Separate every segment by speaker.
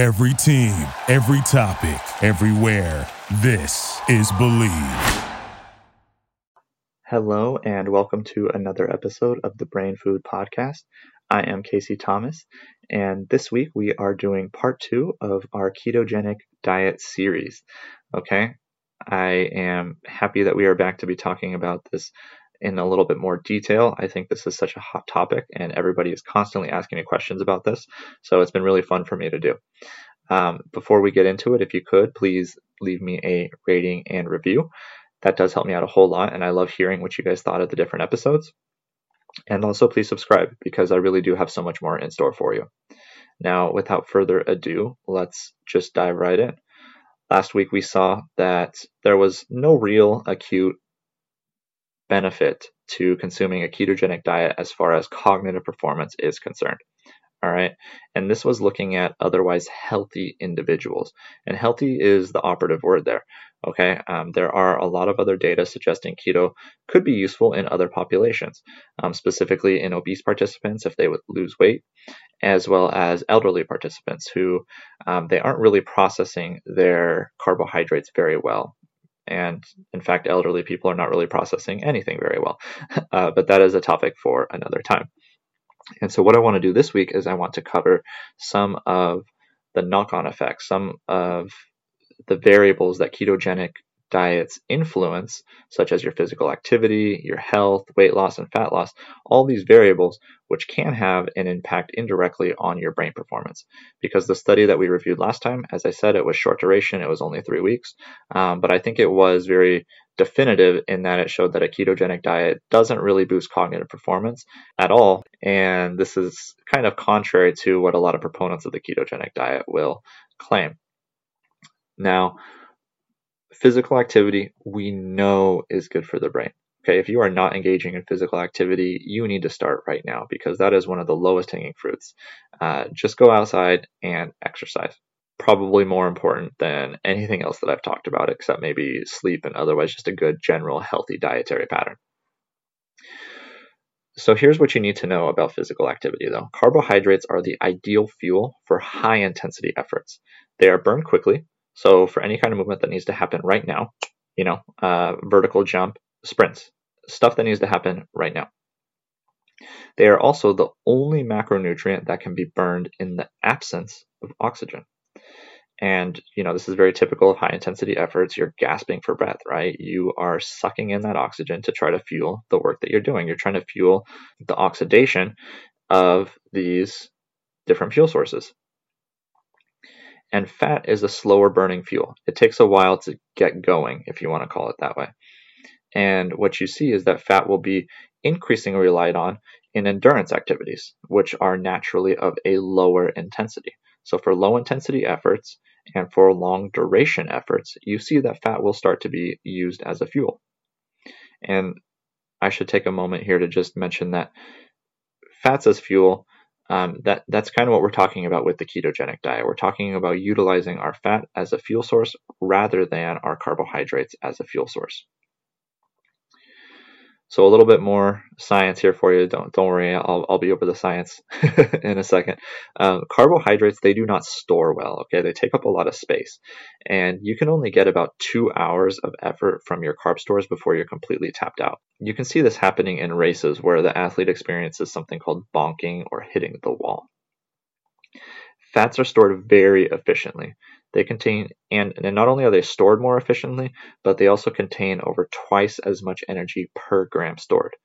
Speaker 1: Every team, every topic, everywhere. This is Bleav.
Speaker 2: Hello, and welcome to another episode of the Brain Food Podcast. I am Casey Thomas, and this week we are doing part two of our ketogenic diet series. Okay, I am happy that we are back to be talking about this in a little bit more detail. I think this is such a hot topic, and everybody is constantly asking me questions about this. So it's been really fun for me to do. Um, before we get into it, if you could, please leave me a rating and review. That does help me out a whole lot, and I love hearing what you guys thought of the different episodes. And also, please subscribe because I really do have so much more in store for you. Now, without further ado, let's just dive right in. Last week, we saw that there was no real acute benefit to consuming a ketogenic diet as far as cognitive performance is concerned. All right. And this was looking at otherwise healthy individuals. And healthy is the operative word there. Okay. Um, there are a lot of other data suggesting keto could be useful in other populations, um, specifically in obese participants if they would lose weight, as well as elderly participants who um, they aren't really processing their carbohydrates very well. And in fact, elderly people are not really processing anything very well. Uh, but that is a topic for another time. And so, what I want to do this week is I want to cover some of the knock on effects, some of the variables that ketogenic diets influence, such as your physical activity, your health, weight loss, and fat loss, all these variables which can have an impact indirectly on your brain performance. Because the study that we reviewed last time, as I said, it was short duration, it was only three weeks, um, but I think it was very definitive in that it showed that a ketogenic diet doesn't really boost cognitive performance at all. And this is kind of contrary to what a lot of proponents of the ketogenic diet will claim. Now, physical activity we know is good for the brain. Okay, if you are not engaging in physical activity, you need to start right now because that is one of the lowest hanging fruits. Uh, just go outside and exercise. Probably more important than anything else that I've talked about, except maybe sleep and otherwise just a good general healthy dietary pattern. So here's what you need to know about physical activity though. Carbohydrates are the ideal fuel for high intensity efforts. They are burned quickly, so for any kind of movement that needs to happen right now, you know, uh, vertical jump, sprints, stuff that needs to happen right now. They are also the only macronutrient that can be burned in the absence of oxygen. And, you know, this is very typical of high intensity efforts. You're gasping for breath, right? You are sucking in that oxygen to try to fuel the work that you're doing. You're trying to fuel the oxidation of these different fuel sources and fat is a slower burning fuel. It takes a while to get going, if you want to call it that way. And what you see is that fat will be increasingly relied on in endurance activities, which are naturally of a lower intensity. So, for low intensity efforts and for long duration efforts, you see that fat will start to be used as a fuel. And I should take a moment here to just mention that fats as fuel um, that that's kind of what we're talking about with the ketogenic diet. We're talking about utilizing our fat as a fuel source rather than our carbohydrates as a fuel source. So a little bit more science here for you. Don't don't worry, I'll I'll be over the science in a second. Um, carbohydrates they do not store well. Okay, they take up a lot of space, and you can only get about two hours of effort from your carb stores before you're completely tapped out. You can see this happening in races where the athlete experiences something called bonking or hitting the wall. Fats are stored very efficiently. They contain, and, and not only are they stored more efficiently, but they also contain over twice as much energy per gram stored.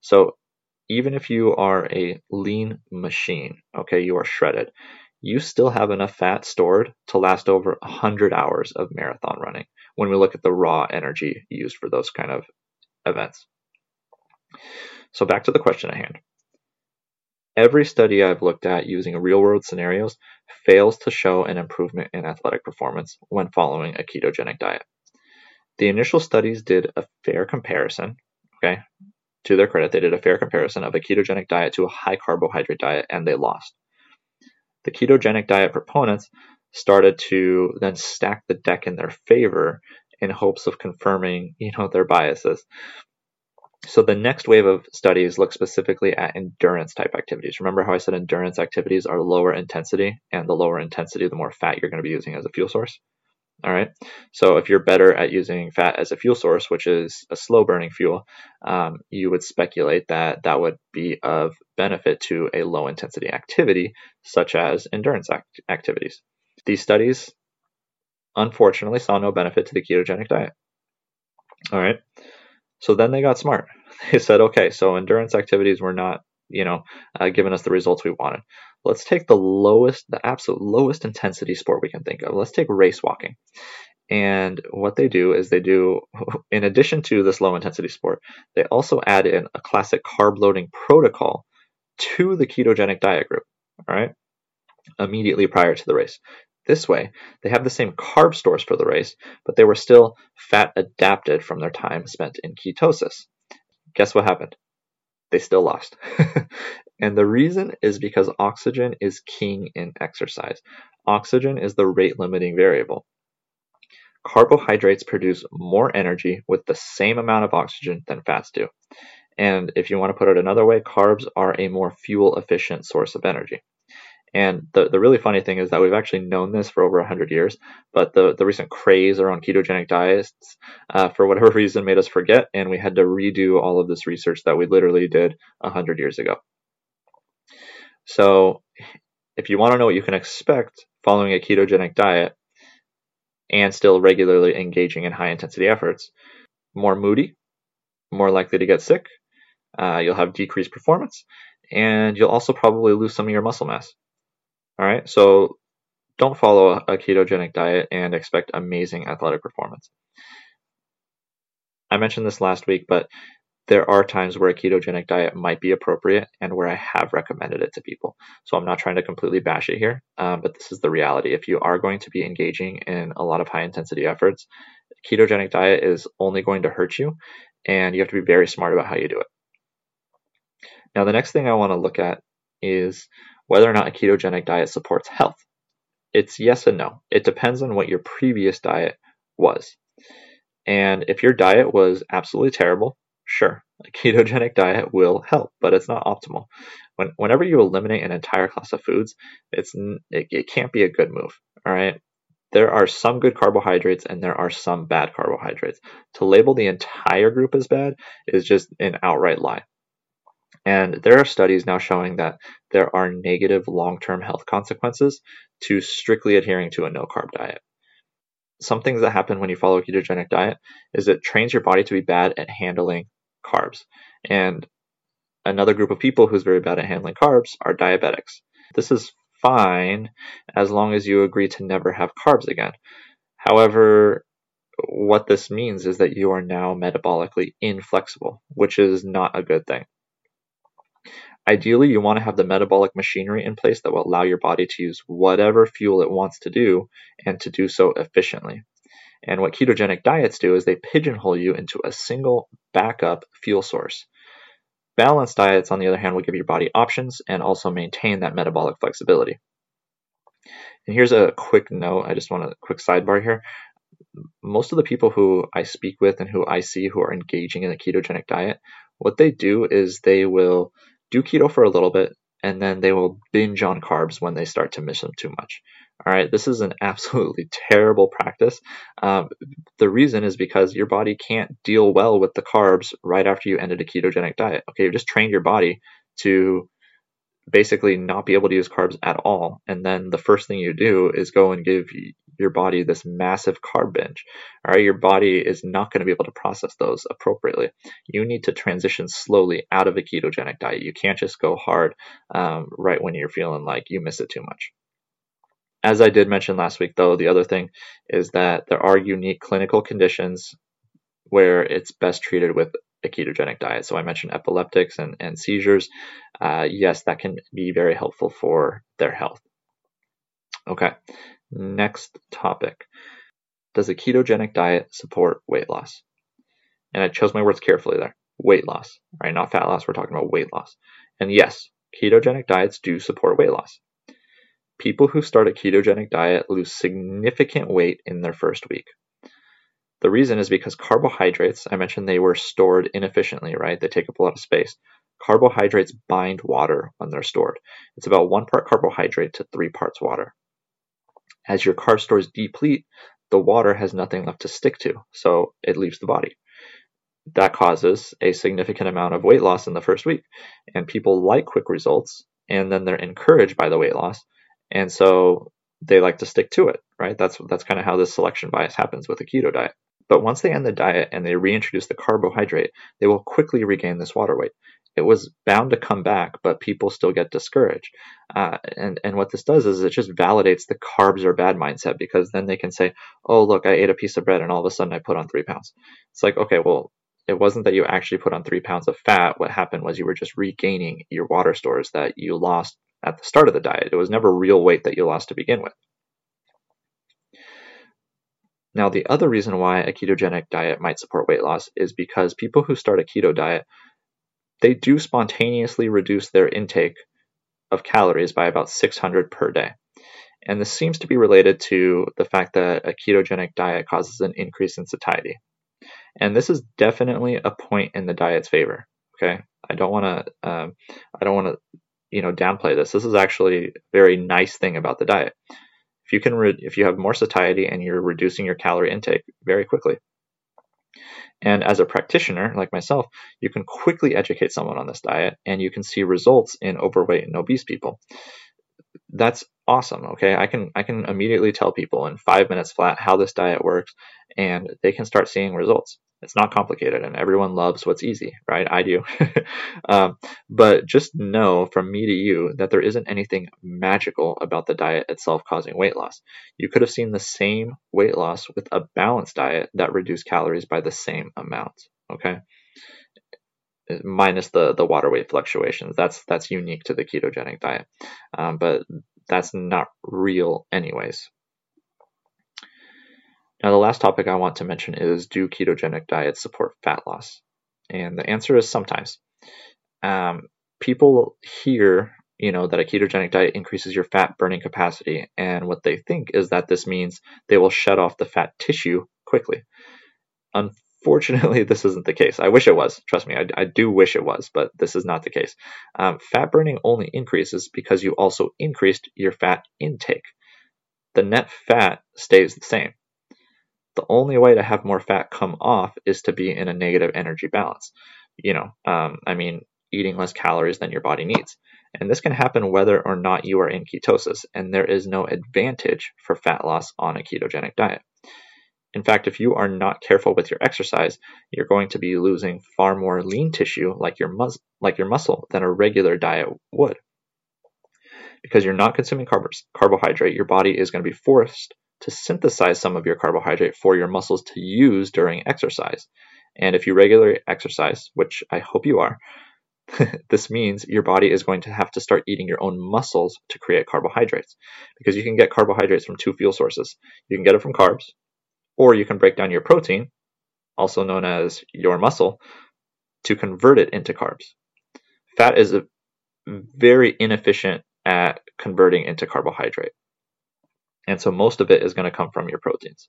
Speaker 2: So even if you are a lean machine, okay, you are shredded, you still have enough fat stored to last over 100 hours of marathon running when we look at the raw energy used for those kind of events. So back to the question at hand. Every study I've looked at using real-world scenarios fails to show an improvement in athletic performance when following a ketogenic diet. The initial studies did a fair comparison, okay? To their credit, they did a fair comparison of a ketogenic diet to a high carbohydrate diet and they lost. The ketogenic diet proponents started to then stack the deck in their favor in hopes of confirming, you know, their biases. So the next wave of studies look specifically at endurance type activities. Remember how I said endurance activities are lower intensity, and the lower intensity, the more fat you're going to be using as a fuel source. All right. So if you're better at using fat as a fuel source, which is a slow burning fuel, um, you would speculate that that would be of benefit to a low intensity activity, such as endurance act- activities. These studies, unfortunately, saw no benefit to the ketogenic diet. All right. So then they got smart. They said, okay, so endurance activities were not, you know, uh, giving us the results we wanted. Let's take the lowest, the absolute lowest intensity sport we can think of. Let's take race walking. And what they do is they do, in addition to this low intensity sport, they also add in a classic carb loading protocol to the ketogenic diet group. All right. Immediately prior to the race. This way, they have the same carb stores for the race, but they were still fat adapted from their time spent in ketosis. Guess what happened? They still lost. and the reason is because oxygen is king in exercise. Oxygen is the rate limiting variable. Carbohydrates produce more energy with the same amount of oxygen than fats do. And if you want to put it another way, carbs are a more fuel efficient source of energy. And the, the really funny thing is that we've actually known this for over 100 years, but the, the recent craze around ketogenic diets, uh, for whatever reason, made us forget, and we had to redo all of this research that we literally did 100 years ago. So, if you want to know what you can expect following a ketogenic diet and still regularly engaging in high intensity efforts, more moody, more likely to get sick, uh, you'll have decreased performance, and you'll also probably lose some of your muscle mass. All right, so don't follow a ketogenic diet and expect amazing athletic performance. I mentioned this last week, but there are times where a ketogenic diet might be appropriate and where I have recommended it to people. So I'm not trying to completely bash it here, um, but this is the reality. If you are going to be engaging in a lot of high intensity efforts, ketogenic diet is only going to hurt you, and you have to be very smart about how you do it. Now, the next thing I want to look at is whether or not a ketogenic diet supports health. It's yes and no. It depends on what your previous diet was. And if your diet was absolutely terrible, sure, a ketogenic diet will help, but it's not optimal. When, whenever you eliminate an entire class of foods, it's it, it can't be a good move. All right. There are some good carbohydrates and there are some bad carbohydrates. To label the entire group as bad is just an outright lie. And there are studies now showing that there are negative long term health consequences to strictly adhering to a no carb diet. Some things that happen when you follow a ketogenic diet is it trains your body to be bad at handling carbs. And another group of people who's very bad at handling carbs are diabetics. This is fine as long as you agree to never have carbs again. However, what this means is that you are now metabolically inflexible, which is not a good thing. Ideally, you want to have the metabolic machinery in place that will allow your body to use whatever fuel it wants to do and to do so efficiently. And what ketogenic diets do is they pigeonhole you into a single backup fuel source. Balanced diets, on the other hand, will give your body options and also maintain that metabolic flexibility. And here's a quick note I just want a quick sidebar here. Most of the people who I speak with and who I see who are engaging in a ketogenic diet, what they do is they will do keto for a little bit, and then they will binge on carbs when they start to miss them too much. All right, this is an absolutely terrible practice. Um, the reason is because your body can't deal well with the carbs right after you ended a ketogenic diet. Okay, you've just trained your body to basically not be able to use carbs at all. And then the first thing you do is go and give your body this massive carb binge. All right, your body is not going to be able to process those appropriately. You need to transition slowly out of a ketogenic diet. You can't just go hard um, right when you're feeling like you miss it too much. As I did mention last week, though, the other thing is that there are unique clinical conditions where it's best treated with a ketogenic diet. So I mentioned epileptics and, and seizures. Uh, yes, that can be very helpful for their health. Okay, next topic. Does a ketogenic diet support weight loss? And I chose my words carefully there. Weight loss, right? Not fat loss. We're talking about weight loss. And yes, ketogenic diets do support weight loss. People who start a ketogenic diet lose significant weight in their first week. The reason is because carbohydrates, I mentioned they were stored inefficiently, right? They take up a lot of space. Carbohydrates bind water when they're stored. It's about one part carbohydrate to three parts water. As your carb stores deplete, the water has nothing left to stick to, so it leaves the body. That causes a significant amount of weight loss in the first week. And people like quick results, and then they're encouraged by the weight loss. And so they like to stick to it, right? That's that's kind of how this selection bias happens with a keto diet. But once they end the diet and they reintroduce the carbohydrate, they will quickly regain this water weight. It was bound to come back, but people still get discouraged. Uh, and and what this does is it just validates the carbs are bad mindset because then they can say, oh look, I ate a piece of bread and all of a sudden I put on three pounds. It's like okay, well it wasn't that you actually put on three pounds of fat. What happened was you were just regaining your water stores that you lost at the start of the diet. It was never real weight that you lost to begin with. Now, the other reason why a ketogenic diet might support weight loss is because people who start a keto diet, they do spontaneously reduce their intake of calories by about 600 per day. And this seems to be related to the fact that a ketogenic diet causes an increase in satiety. And this is definitely a point in the diet's favor. Okay, I don't want to, um, I don't want to, you know, downplay this. This is actually a very nice thing about the diet if you can re- if you have more satiety and you're reducing your calorie intake very quickly and as a practitioner like myself you can quickly educate someone on this diet and you can see results in overweight and obese people. That's awesome okay? I can i can immediately tell people in 5 minutes flat how this diet works and they can start seeing results it's not complicated, and everyone loves what's easy, right? I do. um, but just know from me to you that there isn't anything magical about the diet itself causing weight loss. You could have seen the same weight loss with a balanced diet that reduced calories by the same amount. Okay, minus the the water weight fluctuations. That's that's unique to the ketogenic diet, um, but that's not real anyways. Now, the last topic I want to mention is do ketogenic diets support fat loss? And the answer is sometimes. Um, people hear, you know, that a ketogenic diet increases your fat burning capacity, and what they think is that this means they will shed off the fat tissue quickly. Unfortunately, this isn't the case. I wish it was. Trust me, I, I do wish it was, but this is not the case. Um, fat burning only increases because you also increased your fat intake. The net fat stays the same the only way to have more fat come off is to be in a negative energy balance. You know, um, I mean, eating less calories than your body needs. And this can happen whether or not you are in ketosis, and there is no advantage for fat loss on a ketogenic diet. In fact, if you are not careful with your exercise, you're going to be losing far more lean tissue like your, mus- like your muscle than a regular diet would. Because you're not consuming carbohydrate, your body is going to be forced to synthesize some of your carbohydrate for your muscles to use during exercise. And if you regularly exercise, which I hope you are, this means your body is going to have to start eating your own muscles to create carbohydrates because you can get carbohydrates from two fuel sources. You can get it from carbs, or you can break down your protein, also known as your muscle, to convert it into carbs. Fat is very inefficient at converting into carbohydrate. And so most of it is going to come from your proteins.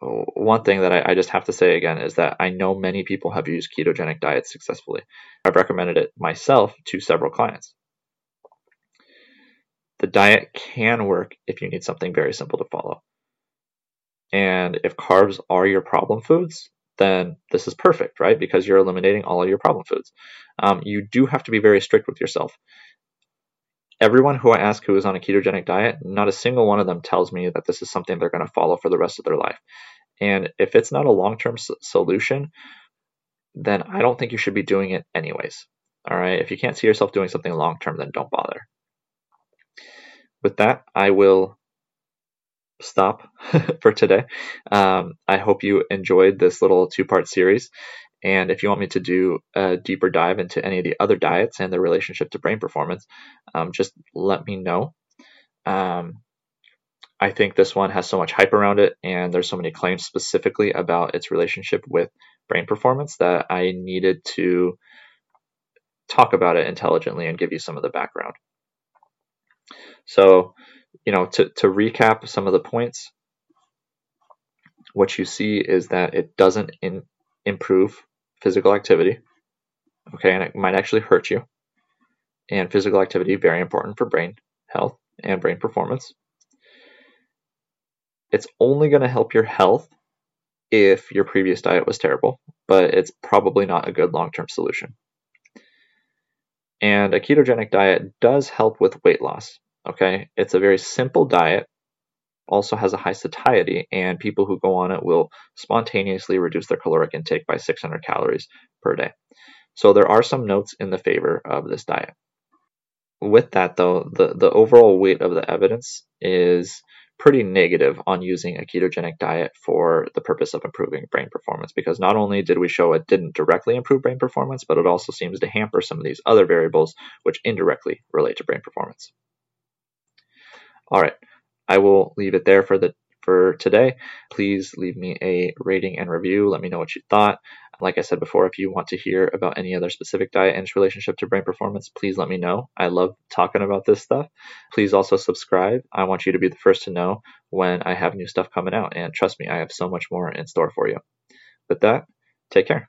Speaker 2: One thing that I, I, just have to say again is that I know many people have used ketogenic diets successfully. I've recommended it myself to several clients. The diet can work if you need something very simple to follow. And if carbs are your problem foods, then this is perfect, right? Because you're eliminating all of your problem foods. Um, you do have to be very strict with yourself everyone who I ask who is on a ketogenic diet, not a single one of them tells me that this is something they're going to follow for the rest of their life. And if it's not a long term s- solution, then I don't think you should be doing it anyways. All right. If you can't see yourself doing something long term, then don't bother. With that, I will stop for today. Um, I hope you enjoyed this little two part series. And if you want me to do a deeper dive into any of the other diets and their relationship to brain performance, um, just let me know. Um, I think this one has so much hype around it, and there's so many claims specifically about its relationship with brain performance that I needed to talk about it intelligently and give you some of the background. So, you know, to, to recap some of the points, what you see is that it doesn't in, improve physical activity. Okay, and it might actually hurt you. And physical activity very important for brain health and brain performance. It's only going to help your health if your previous diet was terrible, but it's probably not a good long-term solution. And a ketogenic diet does help with weight loss. Okay, it's a very simple diet also has a high satiety, and people who go on it will spontaneously reduce their caloric intake by 600 calories per day. So there are some notes in the favor of this diet. With that, though, the, the overall weight of the evidence is pretty negative on using a ketogenic diet for the purpose of improving brain performance because not only did we show it didn't directly improve brain performance, but it also seems to hamper some of these other variables which indirectly relate to brain performance. All right, I will leave it there for the for today. Please leave me a rating and review. Let me know what you thought. Like I said before, if you want to hear about any other specific diet and its relationship to brain performance, please let me know. I love talking about this stuff. Please also subscribe. I want you to be the first to know when I have new stuff coming out. And trust me, I have so much more in store for you. With that, take care.